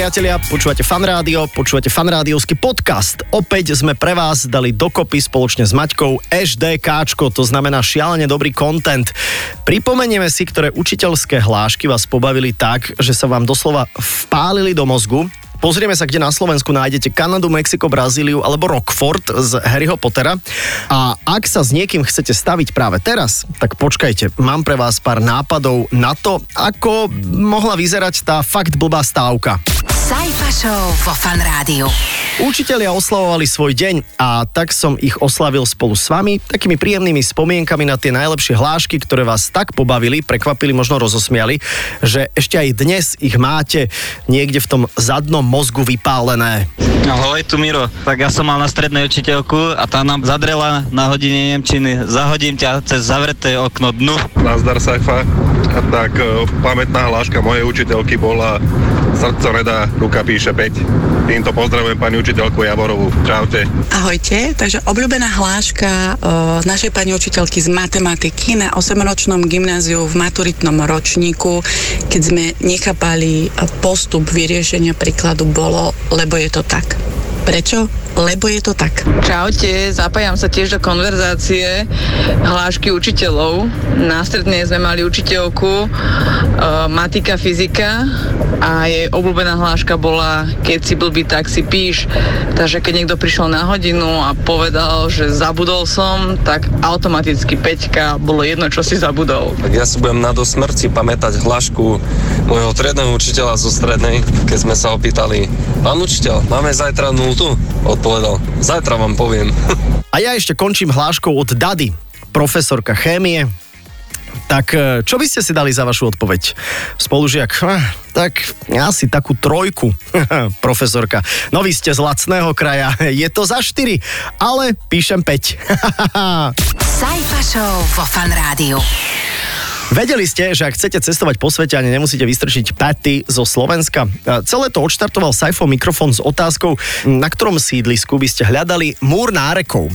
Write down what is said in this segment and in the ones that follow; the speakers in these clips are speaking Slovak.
Priatelia, počúvate Fan Rádio, počúvate Fan Rádiovský podcast. Opäť sme pre vás dali dokopy spoločne s Maťkou HDKčko, to znamená šialene dobrý content. Pripomenieme si, ktoré učiteľské hlášky vás pobavili tak, že sa vám doslova vpálili do mozgu. Pozrieme sa, kde na Slovensku nájdete Kanadu, Mexiko, Brazíliu alebo Rockford z Harryho Pottera. A ak sa s niekým chcete staviť práve teraz, tak počkajte, mám pre vás pár nápadov na to, ako mohla vyzerať tá fakt blbá stávka. Sajfa Show vo Fan Rádiu. Učitelia oslavovali svoj deň a tak som ich oslavil spolu s vami takými príjemnými spomienkami na tie najlepšie hlášky, ktoré vás tak pobavili, prekvapili, možno rozosmiali, že ešte aj dnes ich máte niekde v tom zadnom mozgu vypálené. Ahoj, tu Miro. Tak ja som mal na strednej učiteľku a tá nám zadrela na hodine Nemčiny. Zahodím ťa cez zavreté okno dnu. Nazdar Saifa. A tak e, pamätná hláška mojej učiteľky bola Srdco nedá, ruka píše 5. Týmto pozdravujem pani učiteľku Javorovú. Čaute. Ahojte, takže obľúbená hláška o, našej pani učiteľky z matematiky na 8-ročnom gymnáziu v maturitnom ročníku, keď sme nechápali postup vyriešenia príkladu, bolo, lebo je to tak. Prečo? Lebo je to tak. Čaute, zapájam sa tiež do konverzácie hlášky učiteľov. Na strednej sme mali učiteľku uh, matika, fyzika a jej obľúbená hláška bola keď si blbý, tak si píš. Takže keď niekto prišiel na hodinu a povedal, že zabudol som, tak automaticky Peťka bolo jedno, čo si zabudol. Tak ja si budem na do smrti pamätať hlášku môjho triedného učiteľa zo strednej, keď sme sa opýtali, pán učiteľ, máme zajtra nultu? Odpovedal, zajtra vám poviem. A ja ešte končím hláškou od Dady, profesorka chémie. Tak e, čo by ste si dali za vašu odpoveď? Spolužiak, eh, tak asi takú trojku, profesorka. No vy ste z lacného kraja, je to za 4, ale píšem 5. Sajfa Show vo Fan Rádiu. Vedeli ste, že ak chcete cestovať po svete, ani nemusíte vystrčiť paty zo Slovenska? A Celé to odštartoval Saifo mikrofón s otázkou, na ktorom sídlisku by ste hľadali múr nárekov.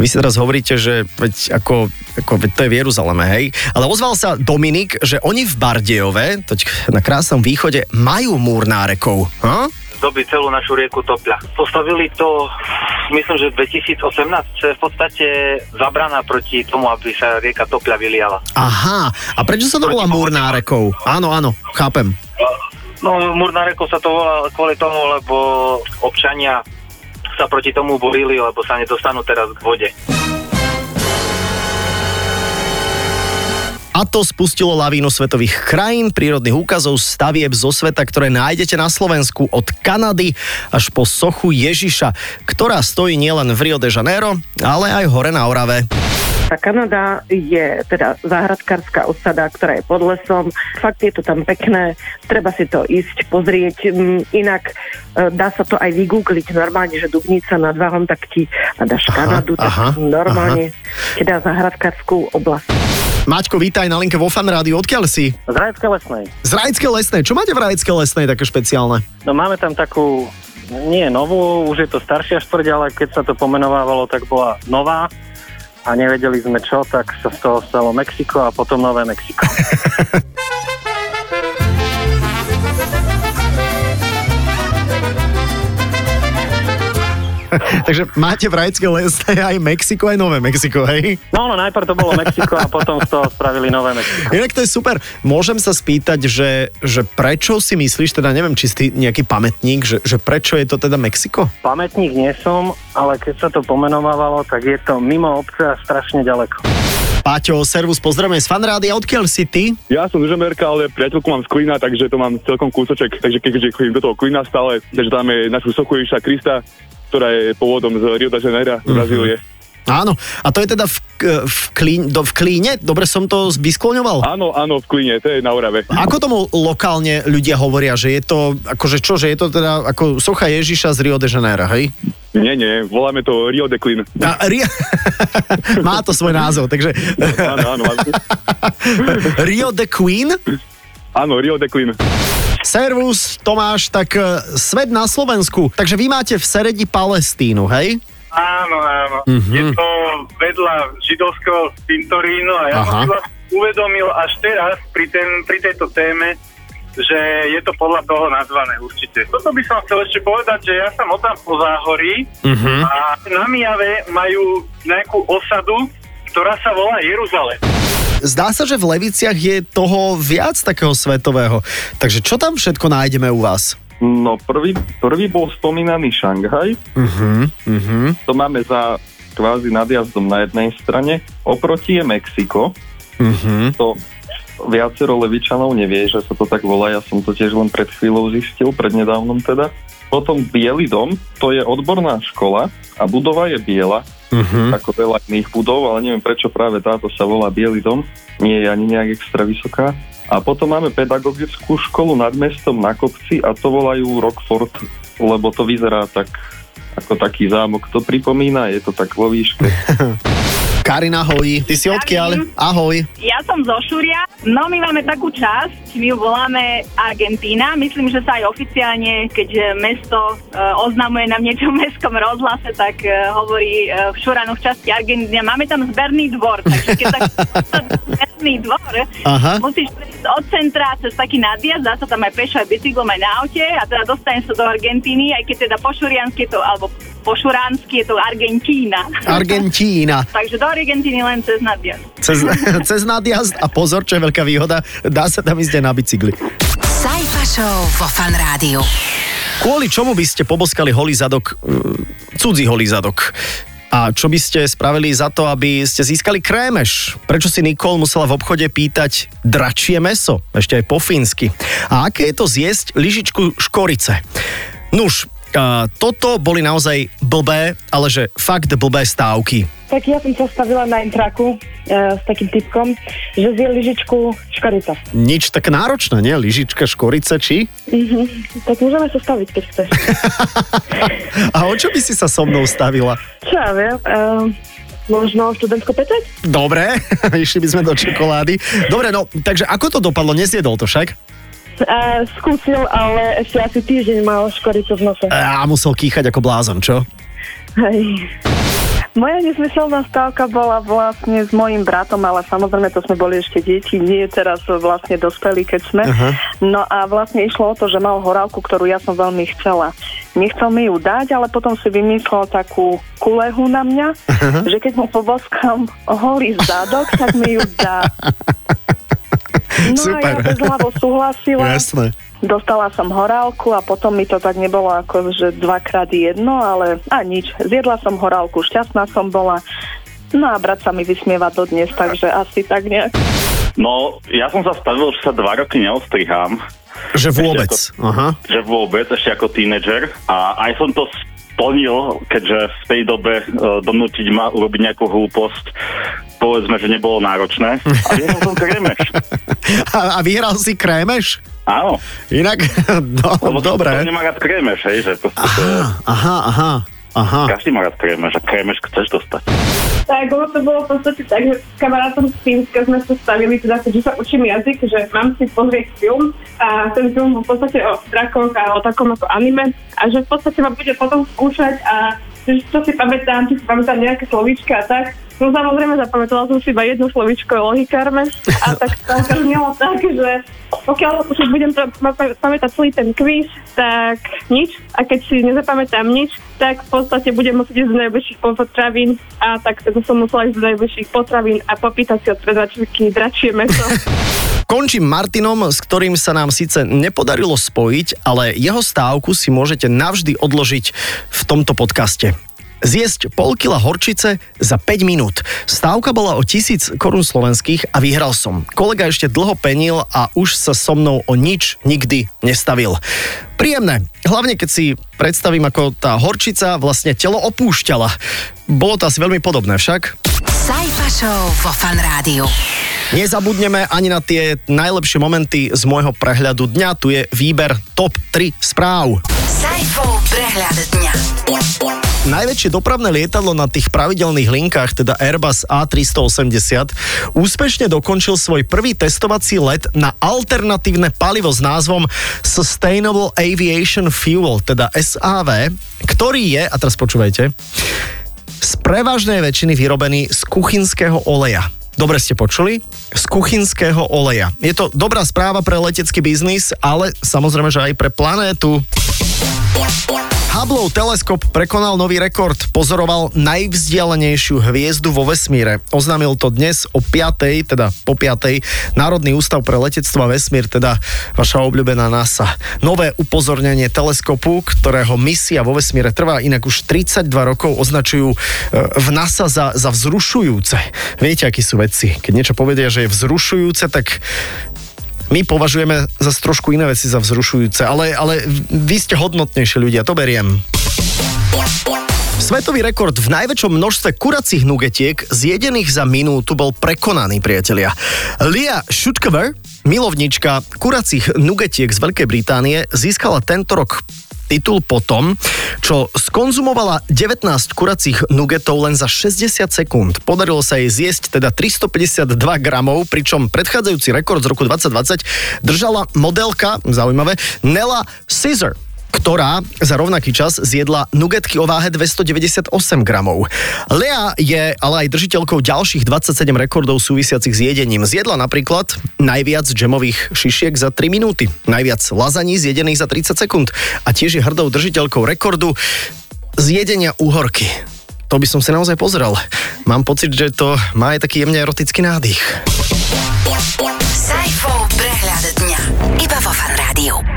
Vy si teraz hovoríte, že veď ako, ako veď to je v Jeruzaleme, hej? Ale ozval sa Dominik, že oni v Bardejove, na krásnom východe, majú múr nárekov. Ha? Doby celú našu rieku Topľa. Postavili to, myslím, že 2018, čo je v podstate zabraná proti tomu, aby sa rieka Topľa vyliala. Aha, a prečo sa to volá múr nárekov? Áno, áno, chápem. No, Múr na reku sa to volá kvôli tomu, lebo občania sa proti tomu borili, lebo sa nedostanú teraz k vode. A to spustilo lavínu svetových krajín, prírodných úkazov, stavieb zo sveta, ktoré nájdete na Slovensku od Kanady až po sochu Ježiša, ktorá stojí nielen v Rio de Janeiro, ale aj hore na Orave. Tá Kanada je teda záhradkárska osada, ktorá je pod lesom. Fakt je to tam pekné, treba si to ísť pozrieť. Mm, Inak e, dá sa to aj vygoogliť normálne, že Dubnica nad Váhom, tak ti dáš Kanadu, tak aha, normálne ti dá záhradkárskú oblasť. Maťko, vítaj na linke vo Fan Rádiu. Odkiaľ si? Z Rajeckej lesnej. Z Rajeckej lesnej. Čo máte v Rajeckej lesnej také špeciálne? No máme tam takú, nie novú, už je to staršia štvrť, ale keď sa to pomenovávalo, tak bola nová a nevedeli sme čo, tak sa z toho stalo Mexiko a potom Nové Mexiko. Takže máte v lesnej aj Mexiko, aj Nové Mexiko, hej? No, no, najprv to bolo Mexiko a potom z toho spravili Nové Mexiko. Inak to je super. Môžem sa spýtať, že, že prečo si myslíš, teda neviem, či si nejaký pamätník, že, že prečo je to teda Mexiko? Pamätník nie som, ale keď sa to pomenovávalo, tak je to mimo obce a strašne ďaleko. Páťo, servus, pozdravujeme z fanrády. Odkiaľ si ty? Ja som z Žemerka, ale priateľku mám z Klína, takže to mám celkom kúsoček. Takže keďže chodím do toho Klína stále, takže tam je našu sochu Ježiša Krista, ktorá je pôvodom z Rio de Janeiro, z Brazílie. Áno, a to je teda v, v, klín, do, v Klíne? Dobre som to vyskloňoval? Áno, áno, v Klíne, to je na Orave. Ako tomu lokálne ľudia hovoria, že je to, akože čo, že je to teda ako socha Ježiša z Rio de Janeiro, hej? Nie, nie, voláme to Rio de Clean. A, Rio... Má to svoj názov, takže... Áno, áno. áno. Rio de Queen? Áno, Rio de Clean. Servus, Tomáš, tak e, svet na Slovensku. Takže vy máte v Seredi Palestínu, hej? Áno, áno. Mhm. Je to vedľa židovského cintorínu a ja Aha. som si vlastne uvedomil až teraz pri, ten, pri tejto téme, že je to podľa toho nazvané určite. Toto by som chcel ešte povedať, že ja som o tam po záhorí Mhm. a na Mijave majú nejakú osadu, ktorá sa volá Jeruzalem. Zdá sa, že v Leviciach je toho viac takého svetového. Takže čo tam všetko nájdeme u vás? No prvý, prvý bol spomínaný Šanghaj, Uh-huh, uh-huh. to máme za kvázi nadjazdom na jednej strane. Oproti je Mexiko, Uh-huh. to viacero levičanov nevie, že sa to tak volá, ja som to tiež len pred chvíľou zistil, prednedávnom teda. Potom Bielý dom, to je odborná škola a budova je biela, Uh-huh. ako veľa iných budov, ale neviem prečo práve táto sa volá Bielý dom, nie je ani nejak extra vysoká. A potom máme pedagogickú školu nad mestom na kopci a to volajú Rockford, lebo to vyzerá tak ako taký zámok. To pripomína, je to tak vo výške. Karina, ahoj. Ty si odkiaľ? Ahoj. Ja som zo Šuria, no my máme takú časť, my ju voláme Argentína, myslím, že sa aj oficiálne, keď mesto e, oznamuje nám niečo v mestskom rozhlase, tak e, hovorí e, v Šuranoch časti Argentína. Máme tam zberný dvor, takže keď tak zberný dvor, Aha. musíš prejsť od centra cez taký nadjazd, dá sa tam aj pešo, aj bicyklom, aj na aute a teda dostaneš sa do Argentíny, aj keď teda po šuriansky to, alebo po šuránsky je to Argentína. Argentína. takže do Argentíny len cez nadjazd. Cez, cez nadjazd a pozor, čo je veľká výhoda, dá sa tam ísť aj na bicykli. Sajfa Show vo Fan Rádiu. Kvôli čomu by ste poboskali holý zadok, mm, cudzí holý zadok? A čo by ste spravili za to, aby ste získali krémeš? Prečo si Nikol musela v obchode pýtať dračie meso? Ešte aj po fínsky. A aké je to zjesť lyžičku škorice? Nuž, toto boli naozaj blbé, ale že fakt blbé stávky. Tak ja som sa stavila na intraku e, s takým typkom, že zje lyžičku škorica. Nič tak náročné, nie? Lyžička škorice, či? Mhm. Tak môžeme sa staviť, keď chceš. A o čo by si sa so mnou stavila? Čo ja viem, e, možno študentsko pečať? Dobre, išli by sme do čokolády. Dobre, no, takže ako to dopadlo? Nezjedol to však? E, skúsil, ale ešte asi týždeň mal škoricu v nose. A musel kýchať ako blázon, čo? Hej. Moja nesmyselná stávka bola vlastne s mojim bratom, ale samozrejme to sme boli ešte deti, nie teraz vlastne dospelí, keď sme. Aha. No a vlastne išlo o to, že mal horálku, ktorú ja som veľmi chcela. Nechcel mi ju dať, ale potom si vymyslel takú kulehu na mňa, Aha. že keď mu poboskám holý zadok, tak mi ju dá. No Super. a ja bezhlavo súhlasila. Jasné. Dostala som horálku a potom mi to tak nebolo ako, že dvakrát jedno, ale a nič. Zjedla som horálku, šťastná som bola. No a brat sa mi vysmieva dodnes, takže asi tak nejak. No, ja som sa stavil, že sa dva roky neostrihám. Že vôbec. Ešte Aha. Že vôbec, ešte ako tínedžer. A aj som to splnil, keďže v tej dobe uh, donútiť ma urobiť nejakú hlúposť, povedzme, že nebolo náročné. A vyhral som krémeš. A, a vyhral si krémeš? Áno. Inak, no, Lebo dobre. To nemá rád krémeš, hej, že proste to je... Aha, aha, aha. Každý má rád krémeš a krémeš chceš dostať. Tak ono to bolo v podstate tak, že s kamarátom z Fínska sme sa stavili, teda keďže sa učím jazyk, že mám si pozrieť film a ten film bol v podstate o drakoch a o takom ako anime a že v podstate ma bude potom skúšať a že čo si pamätám, či si pamätám nejaké slovíčka a tak. No samozrejme zapamätala som si iba jedno slovíčko logikárme a tak to znelo tak, že pokiaľ už budem to ma- pamätať celý ten quiz, tak nič. A keď si nezapamätám nič, tak v podstate budem musieť ísť do najbližších potravín a tak to som musela ísť do najbližších potravín a popýtať si od predačky dračie meso. Končím Martinom, s ktorým sa nám síce nepodarilo spojiť, ale jeho stávku si môžete navždy odložiť v tomto podcaste. Zjesť pol kila horčice za 5 minút. Stávka bola o 1000 korún slovenských a vyhral som. Kolega ešte dlho penil a už sa so mnou o nič nikdy nestavil. Príjemné, hlavne keď si predstavím, ako tá horčica vlastne telo opúšťala. Bolo to asi veľmi podobné však. Sajfa Show vo Fan Rádiu. Nezabudneme ani na tie najlepšie momenty z môjho prehľadu dňa. Tu je výber top 3 správ. Sajfov prehľad dňa. Najväčšie dopravné lietadlo na tých pravidelných linkách, teda Airbus A380, úspešne dokončil svoj prvý testovací let na alternatívne palivo s názvom Sustainable Aviation Fuel, teda SAV, ktorý je, a teraz počúvajte, z prevažnej väčšiny vyrobený z kuchynského oleja. Dobre ste počuli? Z kuchynského oleja. Je to dobrá správa pre letecký biznis, ale samozrejme, že aj pre planétu. Hubbleov teleskop prekonal nový rekord, pozoroval najvzdialenejšiu hviezdu vo vesmíre. Oznámil to dnes o 5. teda po 5. Národný ústav pre letectvo a vesmír, teda vaša obľúbená NASA. Nové upozornenie teleskopu, ktorého misia vo vesmíre trvá inak už 32 rokov, označujú e, v NASA za, za vzrušujúce. Viete, akí sú vedci. Keď niečo povedia, že je vzrušujúce, tak my považujeme za trošku iné veci za vzrušujúce, ale, ale vy ste hodnotnejšie ľudia, to beriem. Svetový rekord v najväčšom množstve kuracích nugetiek zjedených za minútu bol prekonaný, priatelia. Lia Schutkever, milovnička kuracích nugetiek z Veľkej Británie, získala tento rok titul po tom, čo skonzumovala 19 kuracích nugetov len za 60 sekúnd. Podarilo sa jej zjesť teda 352 gramov, pričom predchádzajúci rekord z roku 2020 držala modelka, zaujímavé, Nella Caesar ktorá za rovnaký čas zjedla nugetky o váhe 298 gramov. Lea je ale aj držiteľkou ďalších 27 rekordov súvisiacich s jedením. Zjedla napríklad najviac džemových šišiek za 3 minúty, najviac lazaní zjedených za 30 sekúnd a tiež je hrdou držiteľkou rekordu zjedenia úhorky. To by som si naozaj pozrel. Mám pocit, že to má aj taký jemne erotický nádych. Saifov prehľad dňa. Iba vo Fan Rádiu.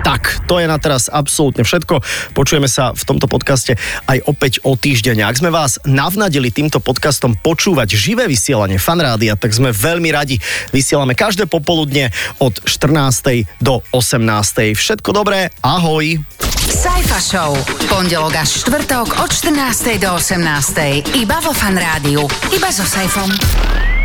Tak, to je na teraz absolútne všetko. Počujeme sa v tomto podcaste aj opäť o týždeň. Ak sme vás navnadili týmto podcastom počúvať živé vysielanie Fanrádia, tak sme veľmi radi. Vysielame každé popoludne od 14. do 18. Všetko dobré, ahoj! Saifa Show. Pondelok až štvrtok od 14. do 18. Iba vo Fan Rádiu. Iba so Saifom.